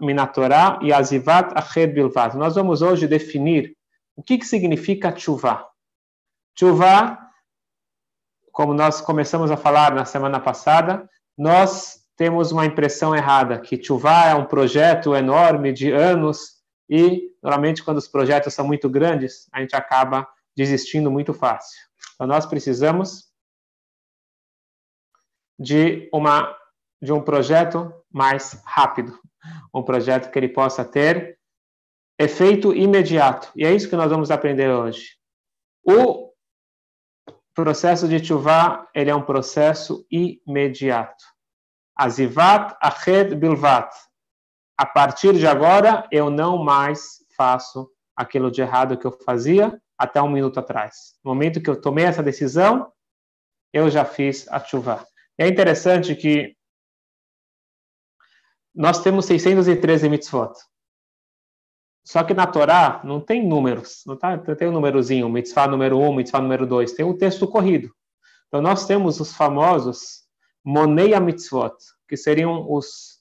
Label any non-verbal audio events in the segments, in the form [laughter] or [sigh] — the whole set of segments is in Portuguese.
Minatorá e Azivat. Nós vamos hoje definir o que, que significa Tchuvá. Tchuvá, como nós começamos a falar na semana passada, nós temos uma impressão errada, que Tchuvá é um projeto enorme de anos e, normalmente, quando os projetos são muito grandes, a gente acaba desistindo muito fácil. Então, nós precisamos de, uma, de um projeto mais rápido, um projeto que ele possa ter efeito imediato. E é isso que nós vamos aprender hoje. O processo de Tchuvá, ele é um processo imediato. Azivat ached bilvat. A partir de agora, eu não mais faço aquilo de errado que eu fazia até um minuto atrás. No momento que eu tomei essa decisão, eu já fiz a chuva. É interessante que nós temos 613 mitzvot. Só que na Torá não tem números, não, tá, tem um númerozinho, mitzvah número 1, mitzvah número 2, tem um texto corrido. Então nós temos os famosos Moneia Mitzvot, que seriam os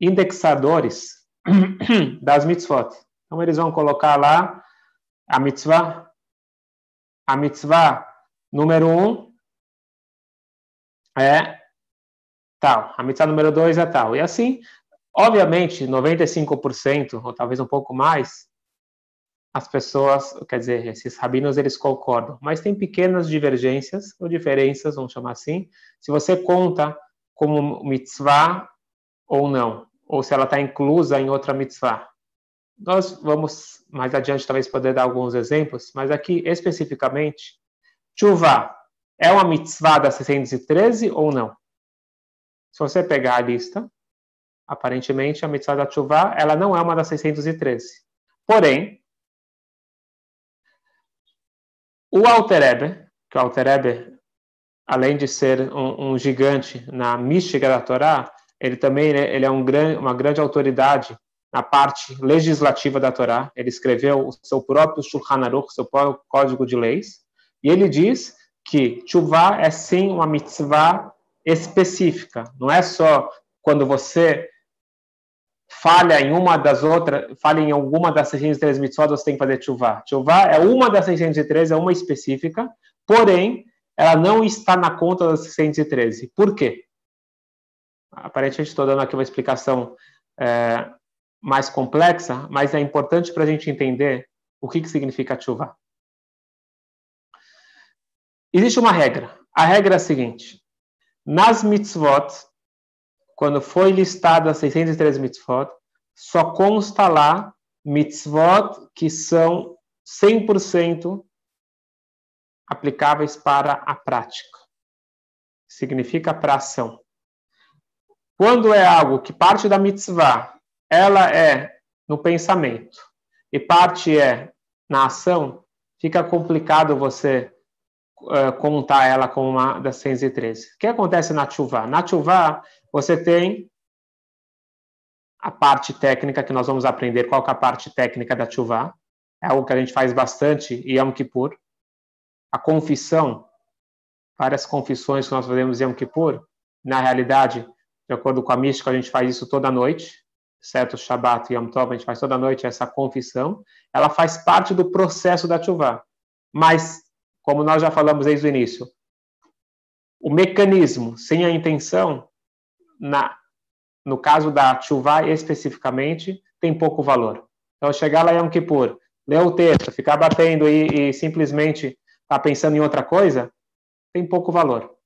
indexadores [clears throat] das mitzvot. Então eles vão colocar lá a mitzvah, a mitzvah número um é tal, a mitzvah número dois é tal. E assim, obviamente, 95%, ou talvez um pouco mais, as pessoas, quer dizer, esses rabinos, eles concordam. Mas tem pequenas divergências, ou diferenças, vamos chamar assim, se você conta como mitzvah ou não, ou se ela está inclusa em outra mitzvah. Nós vamos mais adiante talvez poder dar alguns exemplos, mas aqui especificamente, chuva é uma mitzvah da 613 ou não? Se você pegar a lista, aparentemente a mitzvah da chuva ela não é uma das 613. Porém, o Alterebe, que o Alterebe, além de ser um, um, gigante na mística da Torá, ele também ele é um gran, uma grande autoridade na parte legislativa da Torá. Ele escreveu o seu próprio Shulchan Aruch, seu próprio código de leis, e ele diz que chuva é sim uma mitzvah específica. Não é só quando você falha em uma das outras, falha em alguma das 613 mitzvot, você tem que fazer chuva. Chuva é uma das 613, é uma específica, porém, ela não está na conta das 613. Por quê? Aparentemente estou dando aqui uma explicação é, mais complexa, mas é importante para a gente entender o que, que significa chuva. Existe uma regra. A regra é a seguinte: nas mitzvot, quando foi listada as 603 mitzvot, só consta lá mitzvot que são 100% aplicáveis para a prática. Significa para ação. Quando é algo que parte da mitzvah, ela é no pensamento e parte é na ação, fica complicado você uh, contar ela como uma das 113. O que acontece na chuva? Na chuva, você tem a parte técnica que nós vamos aprender, qual é a parte técnica da chuva. É algo que a gente faz bastante em Yom Kippur. A confissão, várias confissões que nós fazemos em Yom Kippur, na realidade, de acordo com a mística, a gente faz isso toda noite, certo? Shabbat e Yom Tov, a gente faz toda noite essa confissão. Ela faz parte do processo da chuva. Mas, como nós já falamos desde o início, o mecanismo, sem a intenção, na, no caso da chuva especificamente, tem pouco valor. Então, chegar lá em Yom Kippur, ler o texto, ficar batendo e, e simplesmente estar tá pensando em outra coisa, tem pouco valor.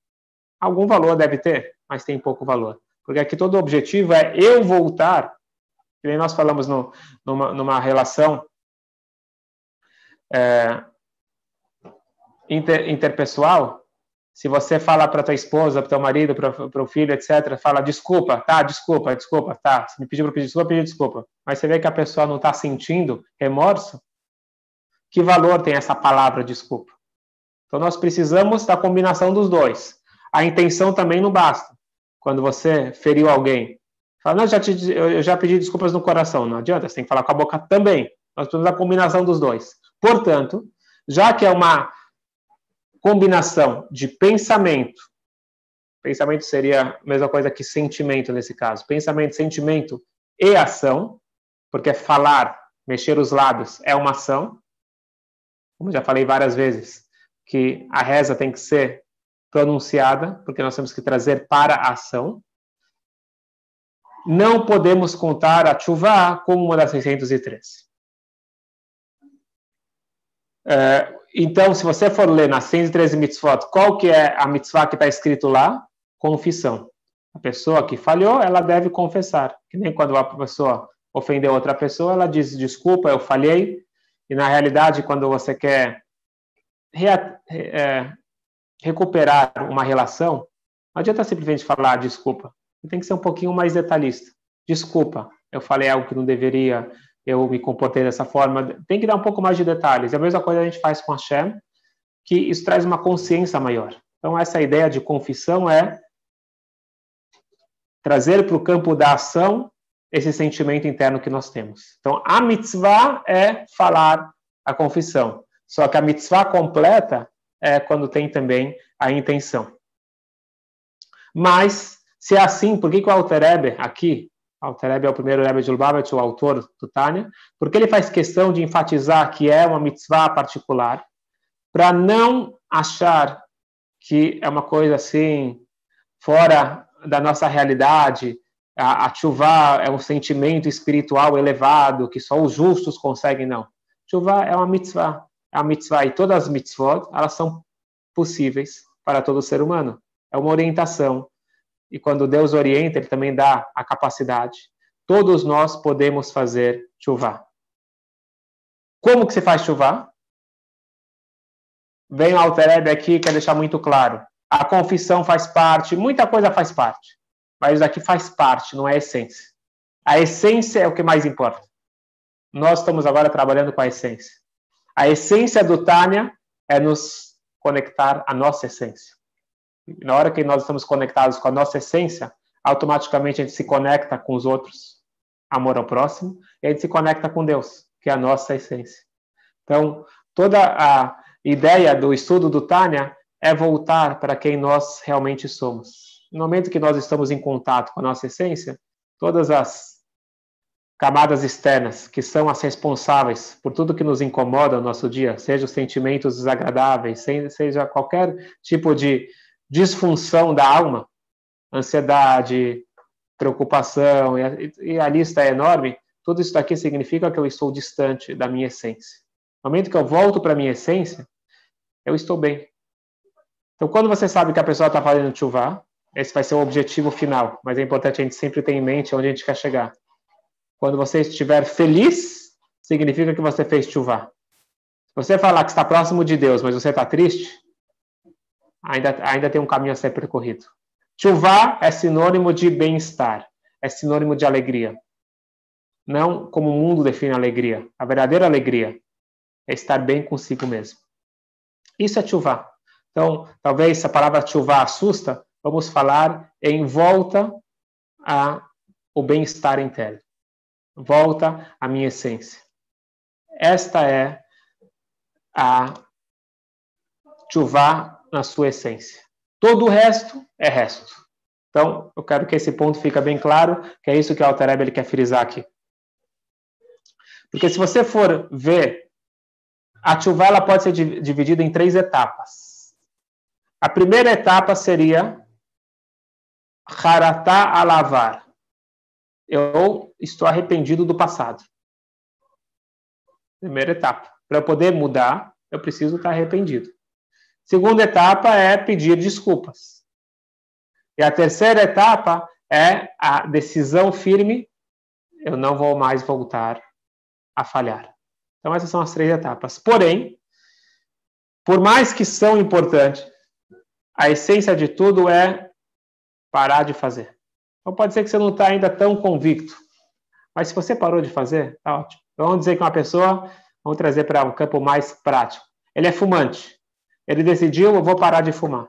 Algum valor deve ter, mas tem pouco valor. Porque aqui todo o objetivo é eu voltar, que nem nós falamos no, numa, numa relação é, inter, interpessoal, se você fala para tua esposa, para teu marido, para o filho, etc., fala desculpa, tá, desculpa, desculpa, tá. Se me pediu para pedir desculpa, pedir desculpa. Mas você vê que a pessoa não está sentindo remorso, que valor tem essa palavra desculpa? Então nós precisamos da combinação dos dois. A intenção também não basta. Quando você feriu alguém, fala, não, já te, eu já pedi desculpas no coração. Não adianta, você tem que falar com a boca também. Nós precisamos da combinação dos dois. Portanto, já que é uma combinação de pensamento, pensamento seria a mesma coisa que sentimento nesse caso, pensamento, sentimento e ação, porque falar, mexer os lábios é uma ação. Como já falei várias vezes, que a reza tem que ser pronunciada, porque nós temos que trazer para a ação. Não podemos contar a chuva como uma das 613. É, então, se você for ler nas 113 mitzvot, qual que é a mitzvah que está escrito lá? Confissão. A pessoa que falhou, ela deve confessar. Que nem quando a pessoa ofendeu outra pessoa, ela diz, desculpa, eu falhei. E na realidade, quando você quer é, recuperar uma relação, não adianta simplesmente falar desculpa. Tem que ser um pouquinho mais detalhista. Desculpa, eu falei algo que não deveria, eu me comportei dessa forma. Tem que dar um pouco mais de detalhes. É a mesma coisa a gente faz com a Shem, que isso traz uma consciência maior. Então, essa ideia de confissão é trazer para o campo da ação esse sentimento interno que nós temos. Então, a mitzvah é falar a confissão. Só que a mitzvah completa é quando tem também a intenção. Mas, se é assim, por que, que o Alter Ebe, aqui, Alter Ebe é o primeiro Rebbe de Lubavitch, o autor do Tânia, porque ele faz questão de enfatizar que é uma mitzvah particular, para não achar que é uma coisa assim, fora da nossa realidade, a, a chuva é um sentimento espiritual elevado que só os justos conseguem, não. Chuva é uma mitzvah, é uma mitzvah e todas as mitzvot, elas são possíveis para todo ser humano. É uma orientação. E quando Deus orienta, Ele também dá a capacidade. Todos nós podemos fazer chuva. Como que se faz chuva? Vem o Altereb aqui, quer deixar muito claro. A confissão faz parte, muita coisa faz parte mas isso aqui faz parte, não é a essência. A essência é o que mais importa. Nós estamos agora trabalhando com a essência. A essência do Tânia é nos conectar à nossa essência. Na hora que nós estamos conectados com a nossa essência, automaticamente a gente se conecta com os outros, amor ao próximo, e a gente se conecta com Deus, que é a nossa essência. Então, toda a ideia do estudo do Tânia é voltar para quem nós realmente somos no momento que nós estamos em contato com a nossa essência, todas as camadas externas que são as responsáveis por tudo que nos incomoda no nosso dia, seja os sentimentos desagradáveis, seja qualquer tipo de disfunção da alma, ansiedade, preocupação, e a, e a lista é enorme, tudo isso daqui significa que eu estou distante da minha essência. No momento que eu volto para a minha essência, eu estou bem. Então, quando você sabe que a pessoa está fazendo chuva, esse vai ser o objetivo final, mas é importante a gente sempre ter em mente onde a gente quer chegar. Quando você estiver feliz, significa que você fez chuva. Se você falar que está próximo de Deus, mas você está triste, ainda, ainda tem um caminho a ser percorrido. Chuva é sinônimo de bem-estar, é sinônimo de alegria. Não como o mundo define alegria. A verdadeira alegria é estar bem consigo mesmo. Isso é chuva. Então, talvez a palavra chuva assusta, vamos falar em volta ao bem-estar interno. Volta à minha essência. Esta é a chuva na sua essência. Todo o resto é resto. Então, eu quero que esse ponto fique bem claro, que é isso que o ele quer frisar aqui. Porque se você for ver, a chuva ela pode ser dividida em três etapas. A primeira etapa seria Haratá alavar. Eu estou arrependido do passado. Primeira etapa. Para eu poder mudar, eu preciso estar arrependido. Segunda etapa é pedir desculpas. E a terceira etapa é a decisão firme: eu não vou mais voltar a falhar. Então, essas são as três etapas. Porém, por mais que são importantes, a essência de tudo é parar de fazer. Então pode ser que você não está ainda tão convicto, mas se você parou de fazer, tá ótimo. Então, vamos dizer que uma pessoa, vamos trazer para um campo mais prático. Ele é fumante. Ele decidiu, eu vou parar de fumar.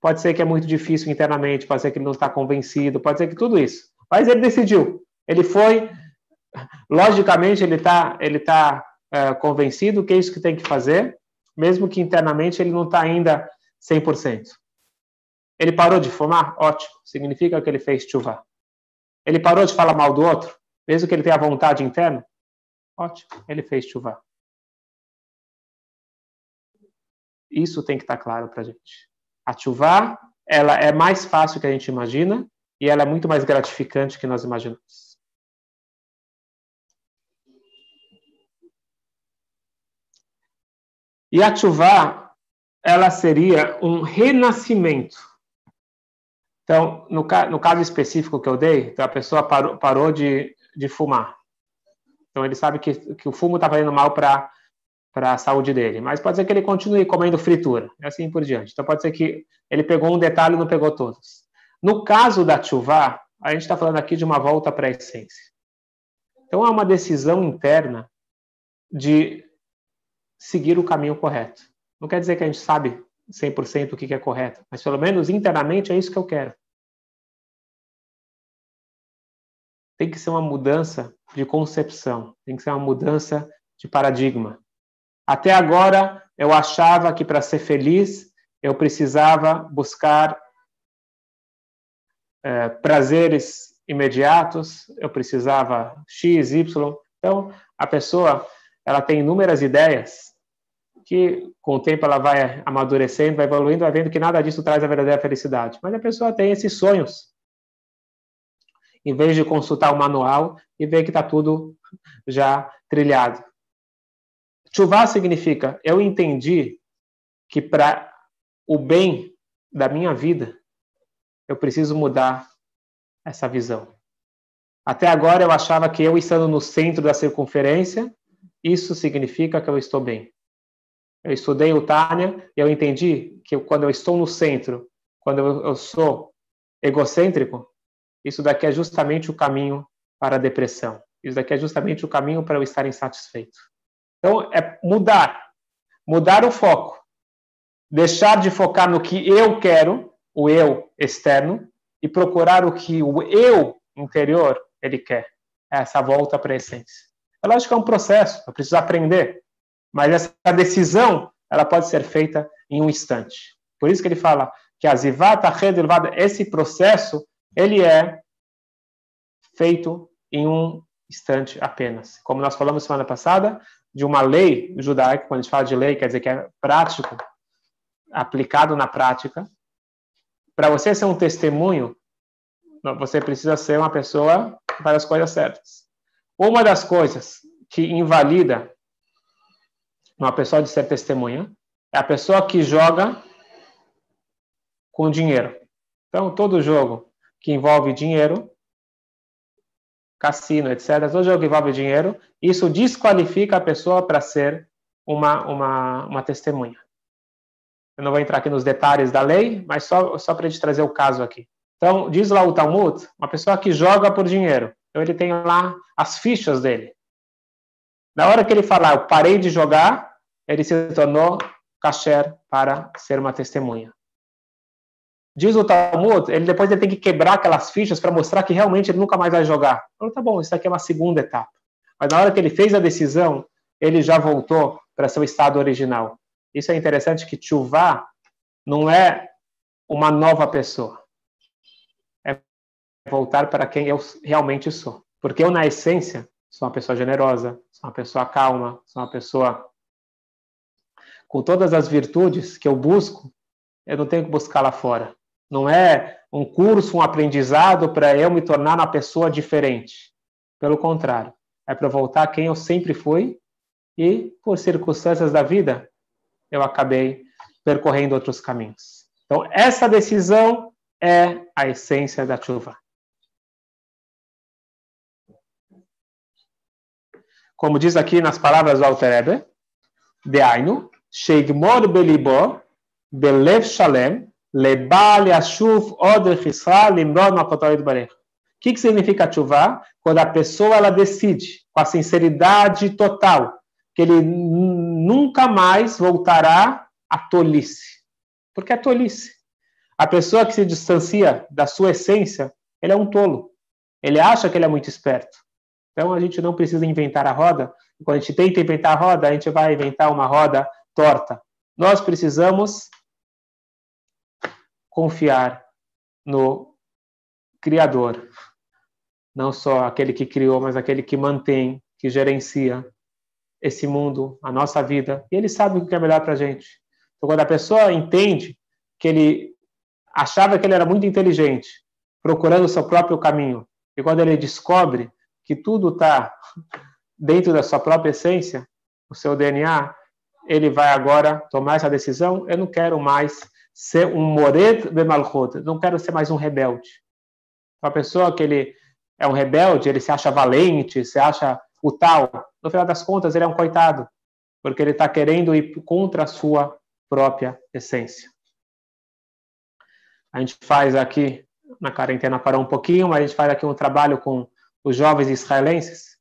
Pode ser que é muito difícil internamente, pode ser que ele não está convencido, pode ser que tudo isso. Mas ele decidiu. Ele foi, logicamente, ele está ele tá, é, convencido que é isso que tem que fazer, mesmo que internamente ele não está ainda 100%. Ele parou de fumar? Ótimo. Significa que ele fez chuva. Ele parou de falar mal do outro? Mesmo que ele tenha vontade interna, ótimo, ele fez chuva. Isso tem que estar claro para a gente. A ela é mais fácil que a gente imagina e ela é muito mais gratificante que nós imaginamos. E a ela seria um renascimento. Então, no, no caso específico que eu dei, então a pessoa parou, parou de, de fumar. Então, ele sabe que, que o fumo está fazendo mal para para a saúde dele. Mas pode ser que ele continue comendo fritura, e assim por diante. Então pode ser que ele pegou um detalhe e não pegou todos. No caso da chuva, a gente está falando aqui de uma volta para a essência. Então é uma decisão interna de seguir o caminho correto. Não quer dizer que a gente sabe 100% o que é correto, mas pelo menos internamente é isso que eu quero. Tem que ser uma mudança de concepção, tem que ser uma mudança de paradigma. Até agora, eu achava que para ser feliz, eu precisava buscar é, prazeres imediatos, eu precisava X, Y. Então, a pessoa ela tem inúmeras ideias que, com o tempo, ela vai amadurecendo, vai evoluindo, vai vendo que nada disso traz a verdadeira felicidade. Mas a pessoa tem esses sonhos. Em vez de consultar o manual e ver que está tudo já trilhado. Chuvá significa eu entendi que para o bem da minha vida eu preciso mudar essa visão. Até agora eu achava que eu estando no centro da circunferência, isso significa que eu estou bem. Eu estudei o Tânia e eu entendi que quando eu estou no centro, quando eu sou egocêntrico, isso daqui é justamente o caminho para a depressão. Isso daqui é justamente o caminho para eu estar insatisfeito. Então, é mudar. Mudar o foco. Deixar de focar no que eu quero, o eu externo, e procurar o que o eu interior ele quer. É essa volta para a essência. É lógico que é um processo, eu preciso aprender. Mas essa decisão, ela pode ser feita em um instante. Por isso que ele fala que a zivata redelvada, esse processo, ele é feito em um instante apenas. Como nós falamos semana passada, de uma lei judaica, quando a gente fala de lei, quer dizer que é prático, aplicado na prática. Para você ser um testemunho, você precisa ser uma pessoa faz as coisas certas. Uma das coisas que invalida uma pessoa de ser testemunha é a pessoa que joga com dinheiro. Então, todo jogo que envolve dinheiro cassino, etc., todo jogo que envolve dinheiro, isso desqualifica a pessoa para ser uma, uma, uma testemunha. Eu não vou entrar aqui nos detalhes da lei, mas só, só para te trazer o caso aqui. Então, diz lá o Talmud, uma pessoa que joga por dinheiro. Então, ele tem lá as fichas dele. Na hora que ele falar, eu parei de jogar, ele se tornou kasher para ser uma testemunha. Diz o Talmud, ele depois ele tem que quebrar aquelas fichas para mostrar que realmente ele nunca mais vai jogar. Então, tá bom, isso aqui é uma segunda etapa. Mas na hora que ele fez a decisão, ele já voltou para seu estado original. Isso é interessante que Tchuvá não é uma nova pessoa. É voltar para quem eu realmente sou. Porque eu, na essência, sou uma pessoa generosa, sou uma pessoa calma, sou uma pessoa com todas as virtudes que eu busco, eu não tenho que buscar lá fora. Não é um curso, um aprendizado para eu me tornar uma pessoa diferente. Pelo contrário, é para voltar quem eu sempre fui e, por circunstâncias da vida, eu acabei percorrendo outros caminhos. Então, essa decisão é a essência da chuva. Como diz aqui nas palavras do Alter Ebe, Deainu, Sheigmor Belibo, Belev Shalem, Lebal Yashuv Od Chisra Limrod Makotoid Barech. O que, que significa chuva? Quando a pessoa ela decide, com a sinceridade total, que ele nunca mais voltará à tolice. Porque é tolice. A pessoa que se distancia da sua essência, ele é um tolo. Ele acha que ele é muito esperto. Então a gente não precisa inventar a roda. Quando a gente tenta inventar a roda, a gente vai inventar uma roda torta. Nós precisamos confiar no Criador, não só aquele que criou, mas aquele que mantém, que gerencia esse mundo, a nossa vida, e ele sabe o que é melhor para a gente. Então, quando a pessoa entende que ele achava que ele era muito inteligente, procurando o seu próprio caminho, e quando ele descobre que tudo está dentro da sua própria essência, o seu DNA, ele vai agora tomar essa decisão. Eu não quero mais ser um mored de malchut, não quero ser mais um rebelde. Uma pessoa que ele é um rebelde, ele se acha valente, se acha o tal. No final das contas, ele é um coitado, porque ele está querendo ir contra a sua própria essência. A gente faz aqui, na quarentena parou um pouquinho, mas a gente faz aqui um trabalho com os jovens israelenses,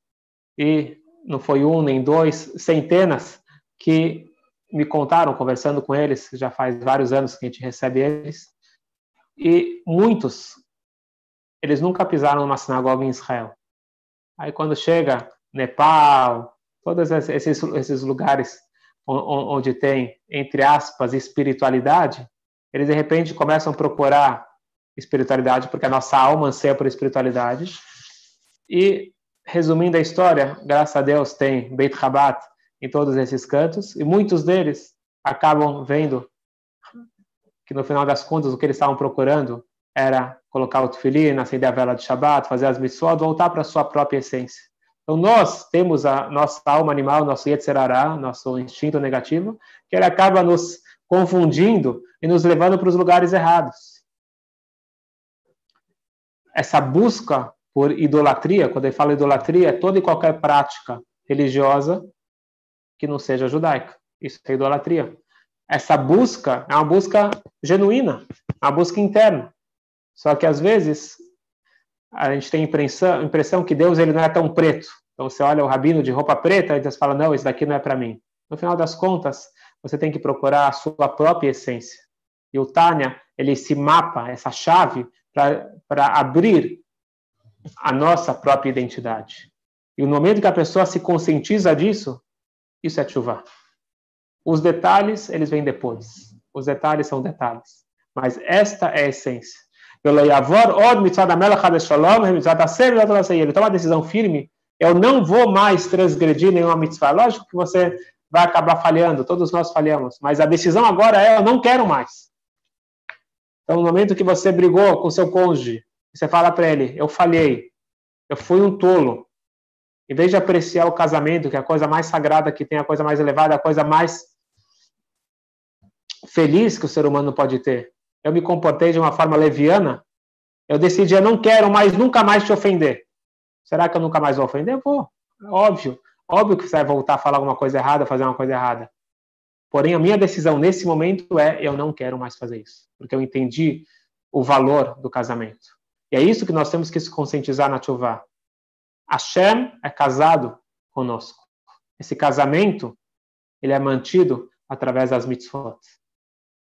e não foi um nem dois, centenas que me contaram, conversando com eles, já faz vários anos que a gente recebe eles, e muitos, eles nunca pisaram numa sinagoga em Israel. Aí quando chega Nepal, todos esses, esses lugares onde tem, entre aspas, espiritualidade, eles de repente começam a procurar espiritualidade, porque a nossa alma anseia por espiritualidade. E, resumindo a história, graças a Deus tem Beit Rabat em todos esses cantos, e muitos deles acabam vendo que no final das contas o que eles estavam procurando era colocar o tefilim, acender a vela de Shabbat, fazer as missões, voltar para a sua própria essência. Então nós temos a nossa alma animal, nosso Yetzerará, nosso instinto negativo, que ele acaba nos confundindo e nos levando para os lugares errados. Essa busca por idolatria, quando ele fala idolatria, é toda e qualquer prática religiosa que não seja judaica. Isso é idolatria. Essa busca é uma busca genuína, uma busca interna. Só que às vezes a gente tem a impressão, impressão que Deus ele não é tão preto. Então você olha o rabino de roupa preta e você fala, não, isso daqui não é para mim. No final das contas, você tem que procurar a sua própria essência. E o Tânia, ele se mapa, essa chave, para abrir a nossa própria identidade. E no momento que a pessoa se conscientiza disso, isso é chuva. Os detalhes, eles vêm depois. Os detalhes são detalhes. Mas esta é a essência. Ele toma uma decisão firme. Eu não vou mais transgredir nenhuma mitzvah. Lógico que você vai acabar falhando, todos nós falhamos, mas a decisão agora é: eu não quero mais. Então, no momento que você brigou com seu cônjuge, você fala para ele: eu falhei, eu fui um tolo. Em vez de apreciar o casamento, que é a coisa mais sagrada que tem, a coisa mais elevada, a coisa mais feliz que o ser humano pode ter, eu me comportei de uma forma leviana. Eu decidi, eu não quero mais, nunca mais te ofender. Será que eu nunca mais vou ofender? Vou, óbvio. Óbvio que você vai voltar a falar alguma coisa errada, fazer uma coisa errada. Porém, a minha decisão nesse momento é: eu não quero mais fazer isso, porque eu entendi o valor do casamento. E é isso que nós temos que se conscientizar na Tchuvá. Hashem é casado conosco. Esse casamento, ele é mantido através das mitzvot.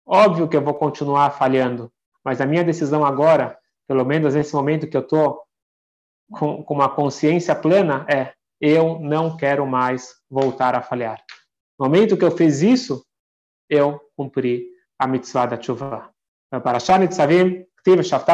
Óbvio que eu vou continuar falhando, mas a minha decisão agora, pelo menos nesse momento que eu estou com, com uma consciência plena, é eu não quero mais voltar a falhar. No momento que eu fiz isso, eu cumpri a mitzvah da tshuva. Para Shani Tzavim, Ktiv